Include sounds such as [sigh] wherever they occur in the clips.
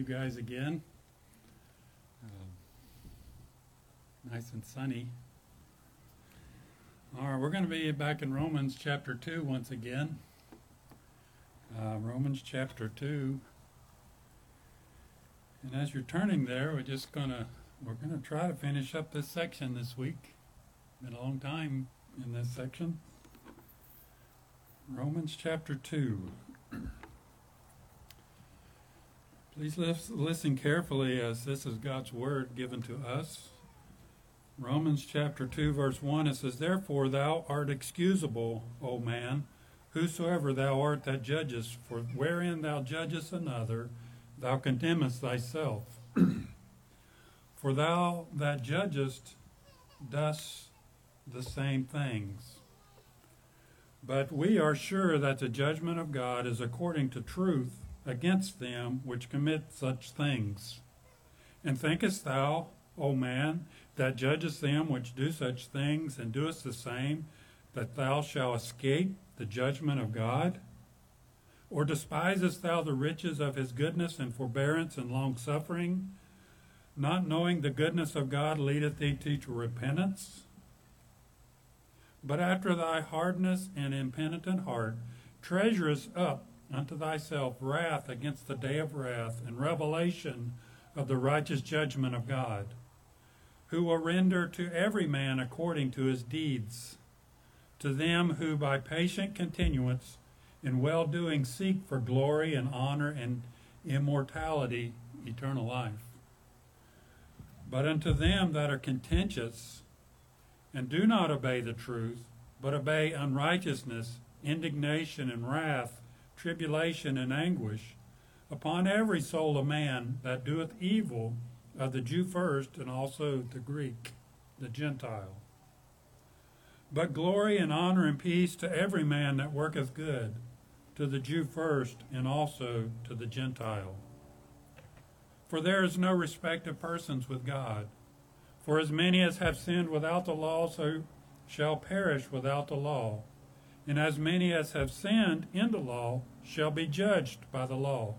you guys again. Um, nice and sunny. All right, we're going to be back in Romans chapter 2 once again. Uh, Romans chapter 2. And as you're turning there, we're just going to we're going to try to finish up this section this week. Been a long time in this section. Romans chapter 2. [clears throat] Please listen carefully as this is God's word given to us. Romans chapter 2, verse 1, it says, Therefore thou art excusable, O man, whosoever thou art that judgest, for wherein thou judgest another, thou condemnest thyself. [clears throat] for thou that judgest dost the same things. But we are sure that the judgment of God is according to truth against them which commit such things. And thinkest thou, O man, that judgest them which do such things, and doest the same, that thou shalt escape the judgment of God? Or despisest thou the riches of his goodness and forbearance and longsuffering, not knowing the goodness of God leadeth thee to repentance? But after thy hardness and impenitent heart treasurest up unto thyself wrath against the day of wrath and revelation of the righteous judgment of God, who will render to every man according to his deeds. To them who by patient continuance in well doing seek for glory and honor and immortality, eternal life. But unto them that are contentious and do not obey the truth, but obey unrighteousness, indignation, and wrath, tribulation, and anguish upon every soul of man that doeth evil, of the Jew first, and also the Greek, the Gentile. But glory and honor and peace to every man that worketh good, to the Jew first, and also to the Gentile. For there is no respect of persons with God. For as many as have sinned without the law, so shall perish without the law. And as many as have sinned in the law shall be judged by the law.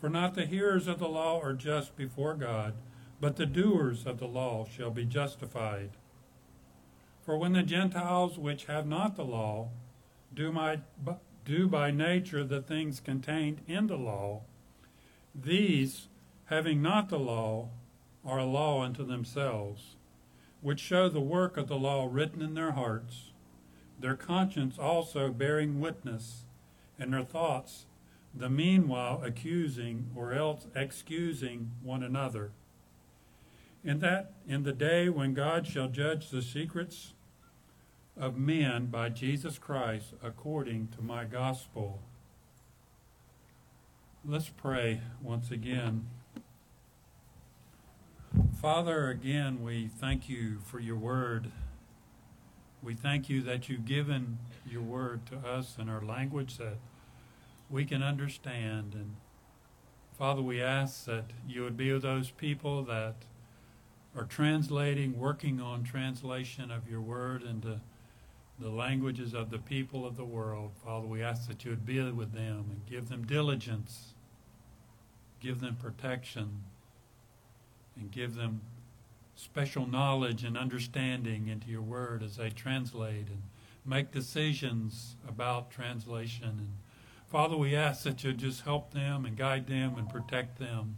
For not the hearers of the law are just before God, but the doers of the law shall be justified. For when the Gentiles which have not the law do, my, do by nature the things contained in the law, these, having not the law, are a law unto themselves, which show the work of the law written in their hearts, their conscience also bearing witness, and their thoughts the meanwhile accusing or else excusing one another. In that in the day when God shall judge the secrets of men by Jesus Christ according to my gospel. Let's pray once again. Father, again, we thank you for your word. We thank you that you've given your word to us in our language that we can understand. And Father, we ask that you would be with those people that are translating, working on translation of your word into the languages of the people of the world. Father, we ask that you would be with them and give them diligence, give them protection, and give them special knowledge and understanding into your word as they translate and make decisions about translation and Father, we ask that you just help them and guide them and protect them.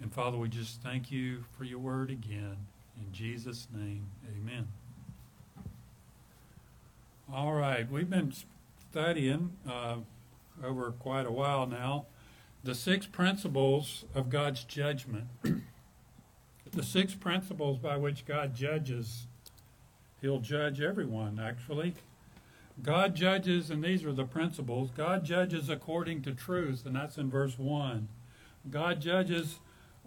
And Father, we just thank you for your word again. In Jesus' name, amen. All right, we've been studying uh, over quite a while now the six principles of God's judgment. [clears throat] the six principles by which God judges. He'll judge everyone, actually. God judges, and these are the principles God judges according to truth, and that's in verse 1. God judges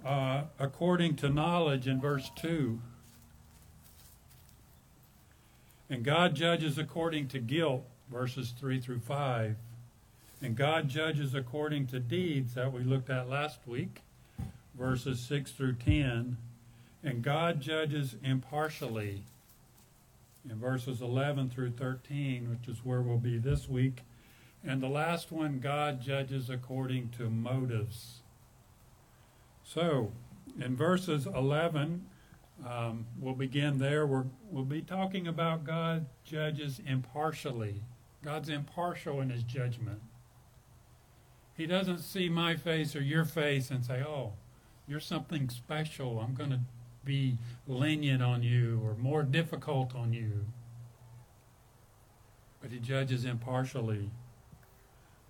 uh, according to knowledge in verse 2. And God judges according to guilt, verses 3 through 5. And God judges according to deeds that we looked at last week, verses 6 through 10. And God judges impartially, in verses 11 through 13, which is where we'll be this week, And the last one, God judges according to motives. So, in verses 11, um, we'll begin there. We're, we'll be talking about God judges impartially. God's impartial in his judgment. He doesn't see my face or your face and say, oh, you're something special. I'm going to be lenient on you or more difficult on you. But he judges impartially.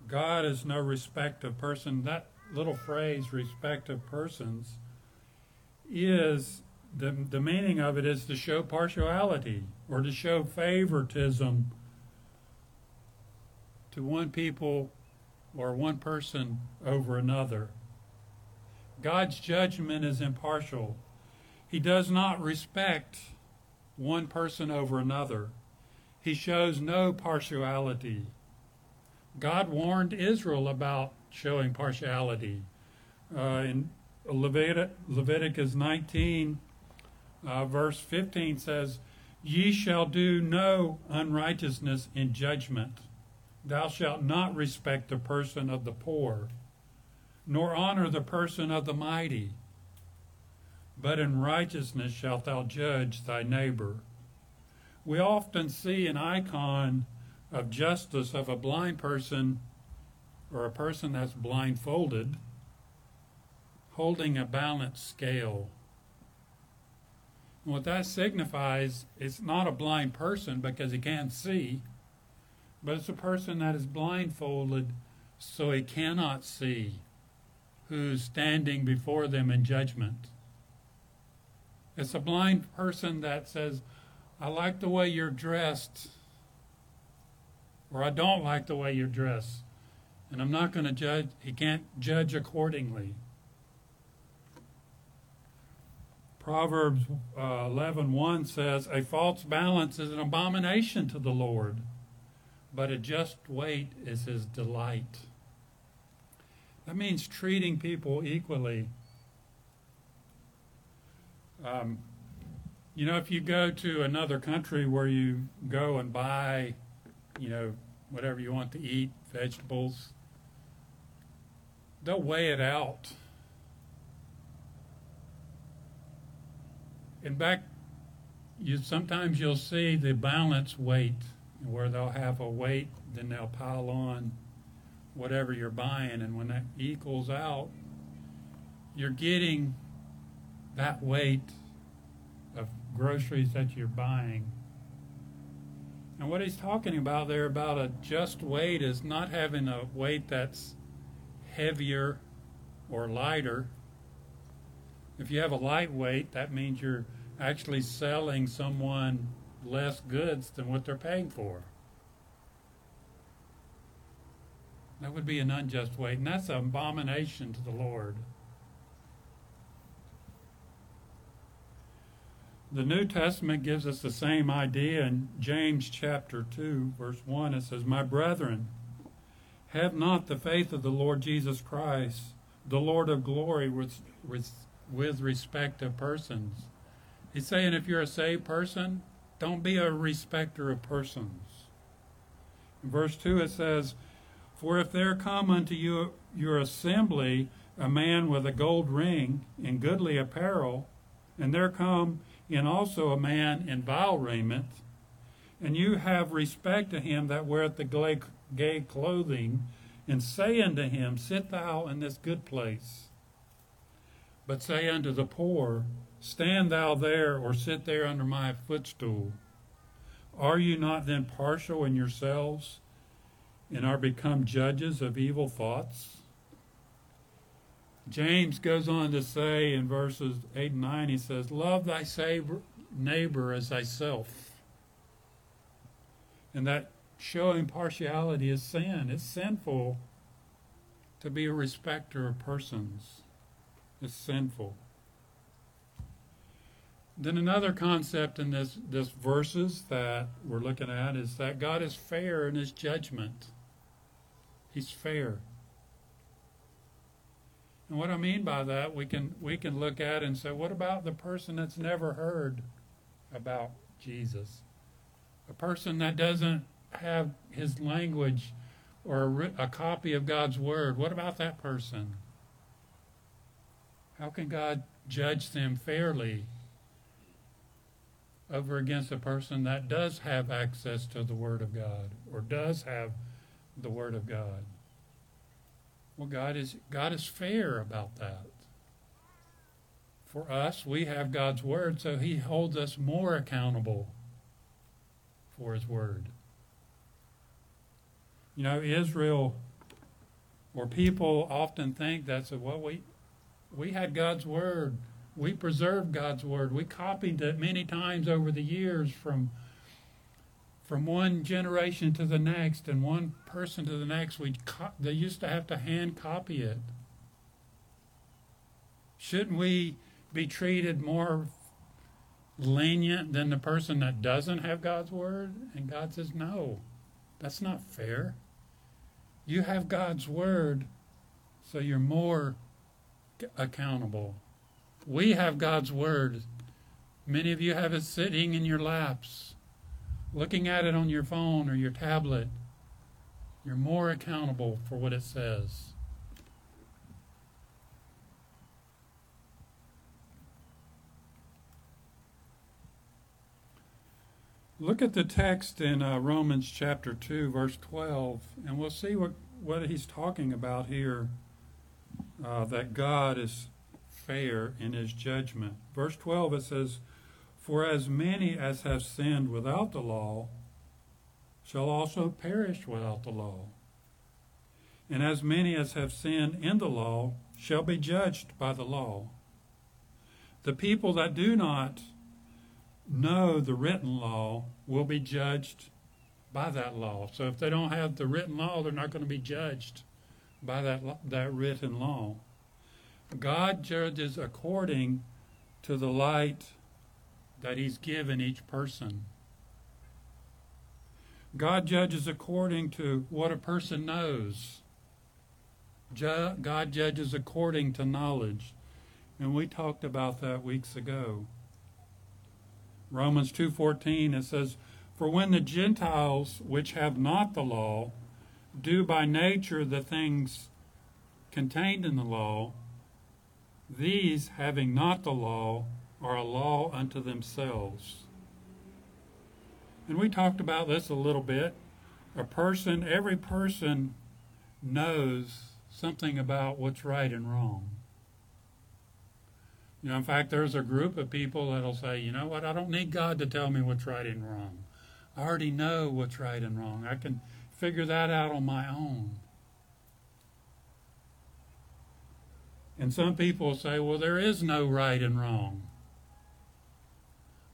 God is no respect of person. That little phrase, respect of persons, is the, the meaning of it is to show partiality or to show favoritism to one people or one person over another. God's judgment is impartial. He does not respect one person over another. He shows no partiality. God warned Israel about showing partiality. Uh, in Levitic, Leviticus 19, uh, verse 15 says, Ye shall do no unrighteousness in judgment. Thou shalt not respect the person of the poor, nor honor the person of the mighty. But in righteousness shalt thou judge thy neighbor. We often see an icon of justice of a blind person or a person that's blindfolded holding a balanced scale. And what that signifies is not a blind person because he can't see, but it's a person that is blindfolded so he cannot see who's standing before them in judgment. It's a blind person that says, I like the way you're dressed or I don't like the way you're dressed, and I'm not going to judge. He can't judge accordingly. Proverbs uh, 11:1 says, "A false balance is an abomination to the Lord, but a just weight is his delight." That means treating people equally. Um, you know, if you go to another country where you go and buy you know, whatever you want to eat, vegetables. They'll weigh it out. In back, you sometimes you'll see the balance weight where they'll have a weight, then they'll pile on whatever you're buying, and when that equals out, you're getting that weight of groceries that you're buying and what he's talking about there about a just weight is not having a weight that's heavier or lighter. If you have a light weight, that means you're actually selling someone less goods than what they're paying for. That would be an unjust weight, and that's an abomination to the Lord. The New Testament gives us the same idea in James chapter 2, verse 1. It says, My brethren, have not the faith of the Lord Jesus Christ, the Lord of glory, with, with, with respect of persons. He's saying if you're a saved person, don't be a respecter of persons. In verse 2 it says, For if there come unto you your assembly a man with a gold ring and goodly apparel, and there come and also a man in vile raiment, and you have respect to him that weareth the gay clothing, and say unto him, Sit thou in this good place. But say unto the poor, Stand thou there, or sit there under my footstool. Are you not then partial in yourselves, and are become judges of evil thoughts? James goes on to say in verses 8 and 9, he says, Love thy neighbor as thyself. And that showing partiality is sin. It's sinful to be a respecter of persons. It's sinful. Then another concept in this, this verses that we're looking at is that God is fair in his judgment. He's fair. And what I mean by that, we can we can look at and say, what about the person that's never heard about Jesus? A person that doesn't have his language or a, a copy of God's Word, what about that person? How can God judge them fairly over against a person that does have access to the Word of God or does have the Word of God? Well, God is God is fair about that. For us, we have God's Word, so He holds us more accountable for His Word. You know, Israel or people often think that's a, well, we we had God's Word. We preserved God's Word. We copied it many times over the years from from one generation to the next and one person to the next. We co- they used to have to hand copy it. Shouldn't we be treated more lenient than the person that doesn't have God's Word? And God says, no, that's not fair. You have God's Word, so you're more accountable. We have God's Word. Many of you have it sitting in your laps, looking at it on your phone or your tablet. You're more accountable for what it says. Look at the text in uh, Romans chapter 2, verse 12, and we'll see what, what he's talking about here uh, that God is fair in his judgment. Verse 12 it says, For as many as have sinned without the law shall also perish without the law. And as many as have sinned in the law shall be judged by the law. The people that do not know the written law will be judged by that law. So if they don't have the written law, they're not going to be judged by that that written law. God judges according to the light that he's given each person. God judges according to what a person knows. God judges according to knowledge. And we talked about that weeks ago. Romans 2:14 it says, "For when the Gentiles which have not the law do by nature the things contained in the law, these having not the law are a law unto themselves." And we talked about this a little bit. A person, every person knows something about what's right and wrong. You know, in fact, there's a group of people that'll say, you know what, I don't need God to tell me what's right and wrong. I already know what's right and wrong. I can figure that out on my own. And some people say, well, there is no right and wrong.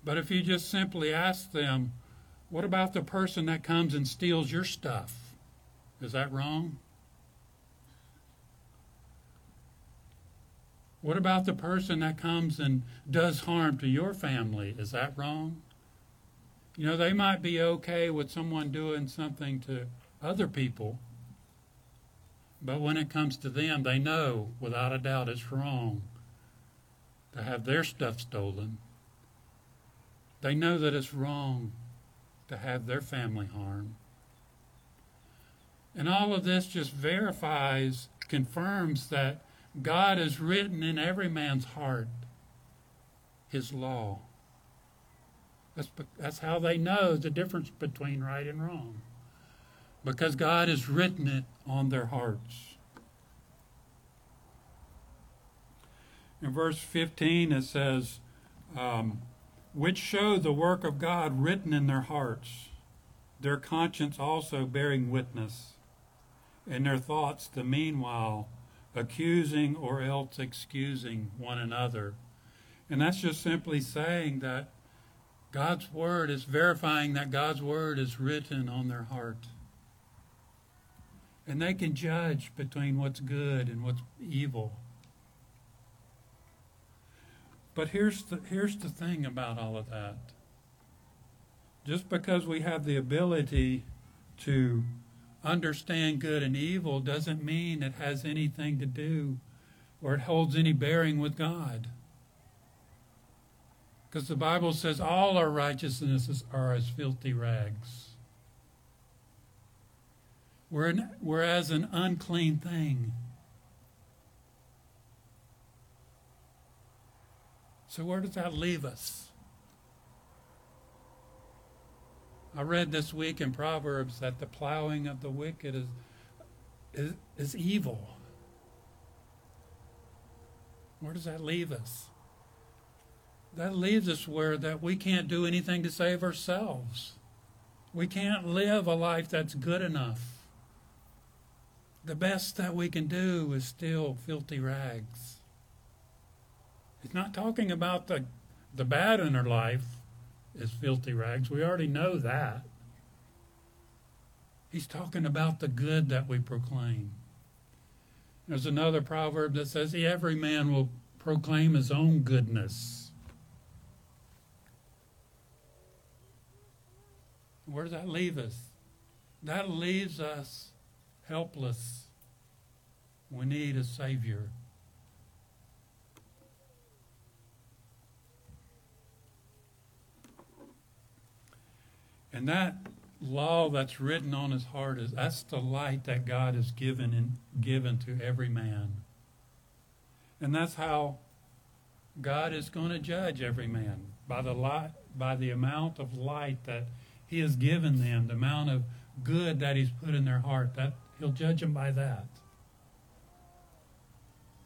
But if you just simply ask them, what about the person that comes and steals your stuff? Is that wrong? What about the person that comes and does harm to your family? Is that wrong? You know, they might be okay with someone doing something to other people, but when it comes to them, they know without a doubt it's wrong to have their stuff stolen. They know that it's wrong to have their family harmed. And all of this just verifies, confirms that God has written in every man's heart his law. That's, that's how they know the difference between right and wrong. Because God has written it on their hearts. In verse 15, it says, um, which show the work of God written in their hearts, their conscience also bearing witness, and their thoughts the meanwhile accusing or else excusing one another. And that's just simply saying that God's Word is verifying that God's Word is written on their heart. And they can judge between what's good and what's evil. But here's the, here's the thing about all of that. Just because we have the ability to understand good and evil doesn't mean it has anything to do or it holds any bearing with God. Because the Bible says all our righteousnesses are as filthy rags. we're, we're as an unclean thing. So, where does that leave us? I read this week in Proverbs that the plowing of the wicked is, is, is evil. Where does that leave us? That leaves us where that we can't do anything to save ourselves. We can't live a life that's good enough. The best that we can do is still filthy rags. He's not talking about the, the bad in our life as filthy rags. We already know that. He's talking about the good that we proclaim. There's another proverb that says, Every man will proclaim his own goodness. Where does that leave us? That leaves us helpless. We need a Savior. And that law that's written on his heart is that's the light that God has given and given to every man. And that's how God is going to judge every man by the light by the amount of light that he has given them, the amount of good that he's put in their heart. That he'll judge them by that.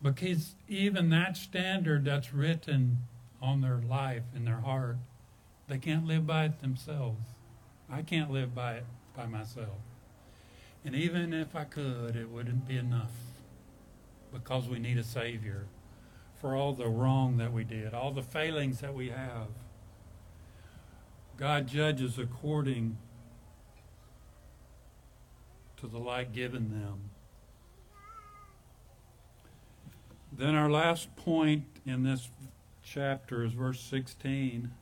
Because even that standard that's written on their life in their heart, they can't live by it themselves. I can't live by it by myself. And even if I could, it wouldn't be enough because we need a Savior for all the wrong that we did, all the failings that we have. God judges according to the light given them. Then our last point in this chapter is verse 16.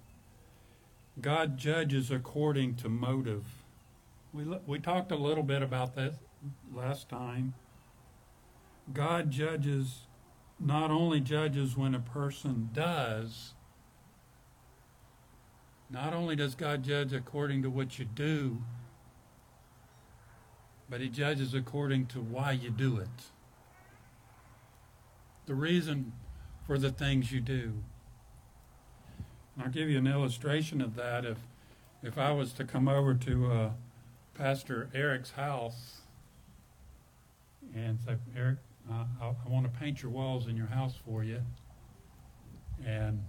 God judges according to motive. We, we talked a little bit about that last time. God judges, not only judges when a person does, not only does God judge according to what you do, but He judges according to why you do it. The reason for the things you do. I'll give you an illustration of that. If if I was to come over to uh, Pastor Eric's house and say, Eric, uh, I, I want to paint your walls in your house for you, and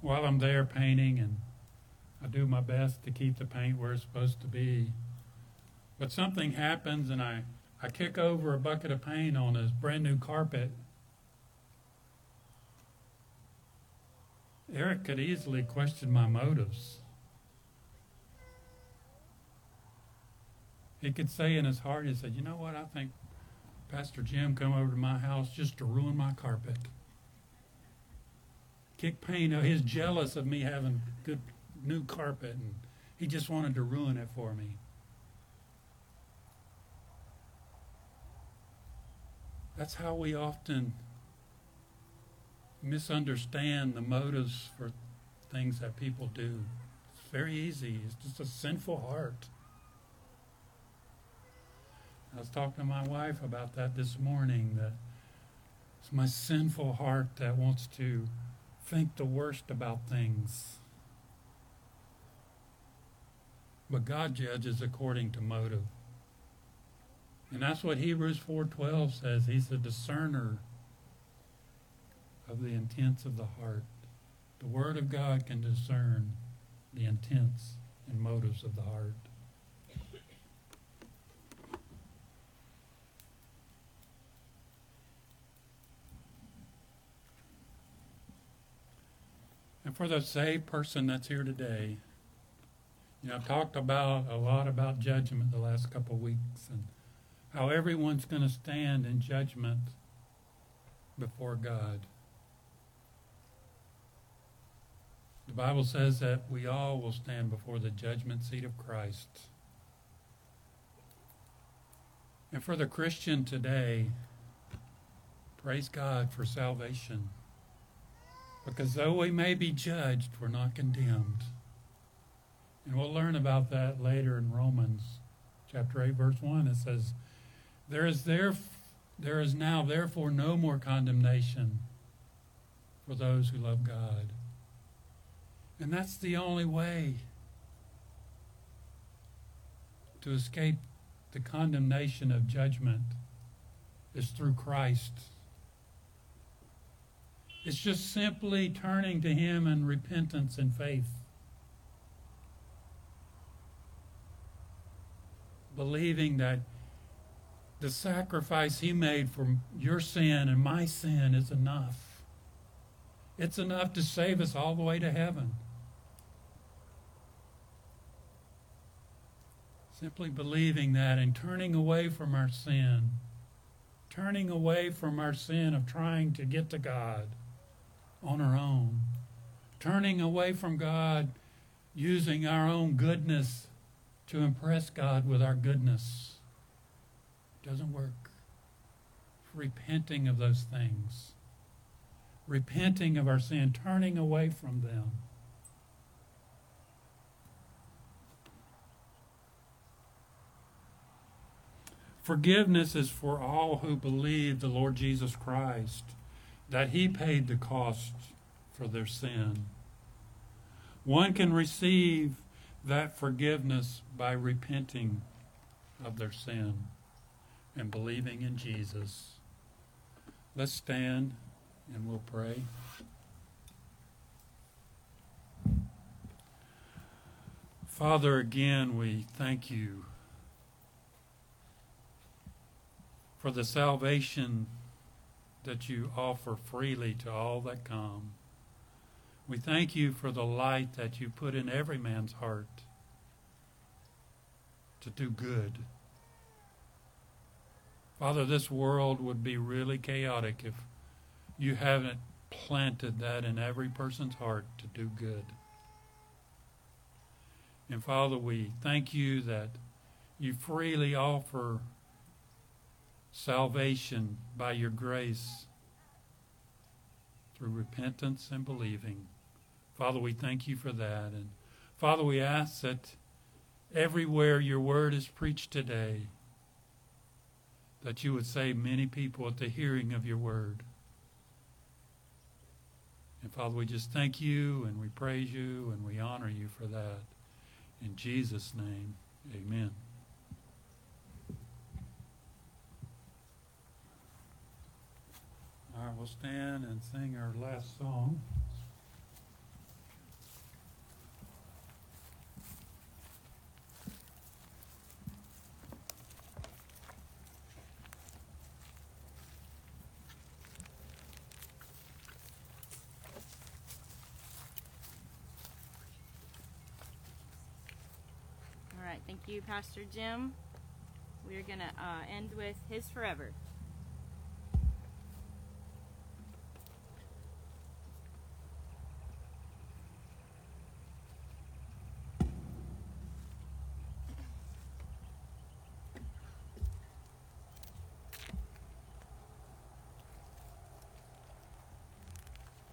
while I'm there painting, and I do my best to keep the paint where it's supposed to be, but something happens, and I I kick over a bucket of paint on his brand new carpet Eric could easily question my motives. He could say in his heart, he said, You know what? I think Pastor Jim come over to my house just to ruin my carpet. Kick paint. He's jealous of me having good new carpet, and he just wanted to ruin it for me. That's how we often misunderstand the motives for things that people do. It's very easy. It's just a sinful heart. I was talking to my wife about that this morning. That it's my sinful heart that wants to think the worst about things. But God judges according to motive. And that's what Hebrews 4:12 says. He's a discerner of the intents of the heart. The Word of God can discern the intents and motives of the heart. And for the saved person that's here today, you know, I've talked about a lot about judgment the last couple of weeks and how everyone's going to stand in judgment before God. The Bible says that we all will stand before the judgment seat of Christ. And for the Christian today, praise God for salvation. Because though we may be judged, we're not condemned. And we'll learn about that later in Romans chapter 8, verse 1, it says, There is, there, there is now, therefore, no more condemnation for those who love God. And that's the only way to escape the condemnation of judgment is through Christ. It's just simply turning to Him in repentance and faith. Believing that the sacrifice He made for your sin and my sin is enough. It's enough to save us all the way to heaven. Simply believing that and turning away from our sin, turning away from our sin of trying to get to God on our own, turning away from God using our own goodness to impress God with our goodness. Doesn't work. Repenting of those things, repenting of our sin, turning away from them. Forgiveness is for all who believe the Lord Jesus Christ, that He paid the cost for their sin. One can receive that forgiveness by repenting of their sin and believing in Jesus. Let's stand and we'll pray. Father, again, we thank you for the salvation that you offer freely to all that come. We thank you for the light that you put in every man's heart to do good. Father, this world would be really chaotic if you haven't planted that in every person's heart to do good. And Father, we thank you that you freely offer salvation by your grace through repentance and believing. Father, we thank you for that. And Father, we ask that everywhere your word is preached today, that you would save many people at the hearing of your word. And Father, we just thank you and we praise you and we honor you for that. In Jesus' name, amen. All right, we'll stand and sing our last song. All right, thank you, Pastor Jim. We're going to uh, end with His Forever.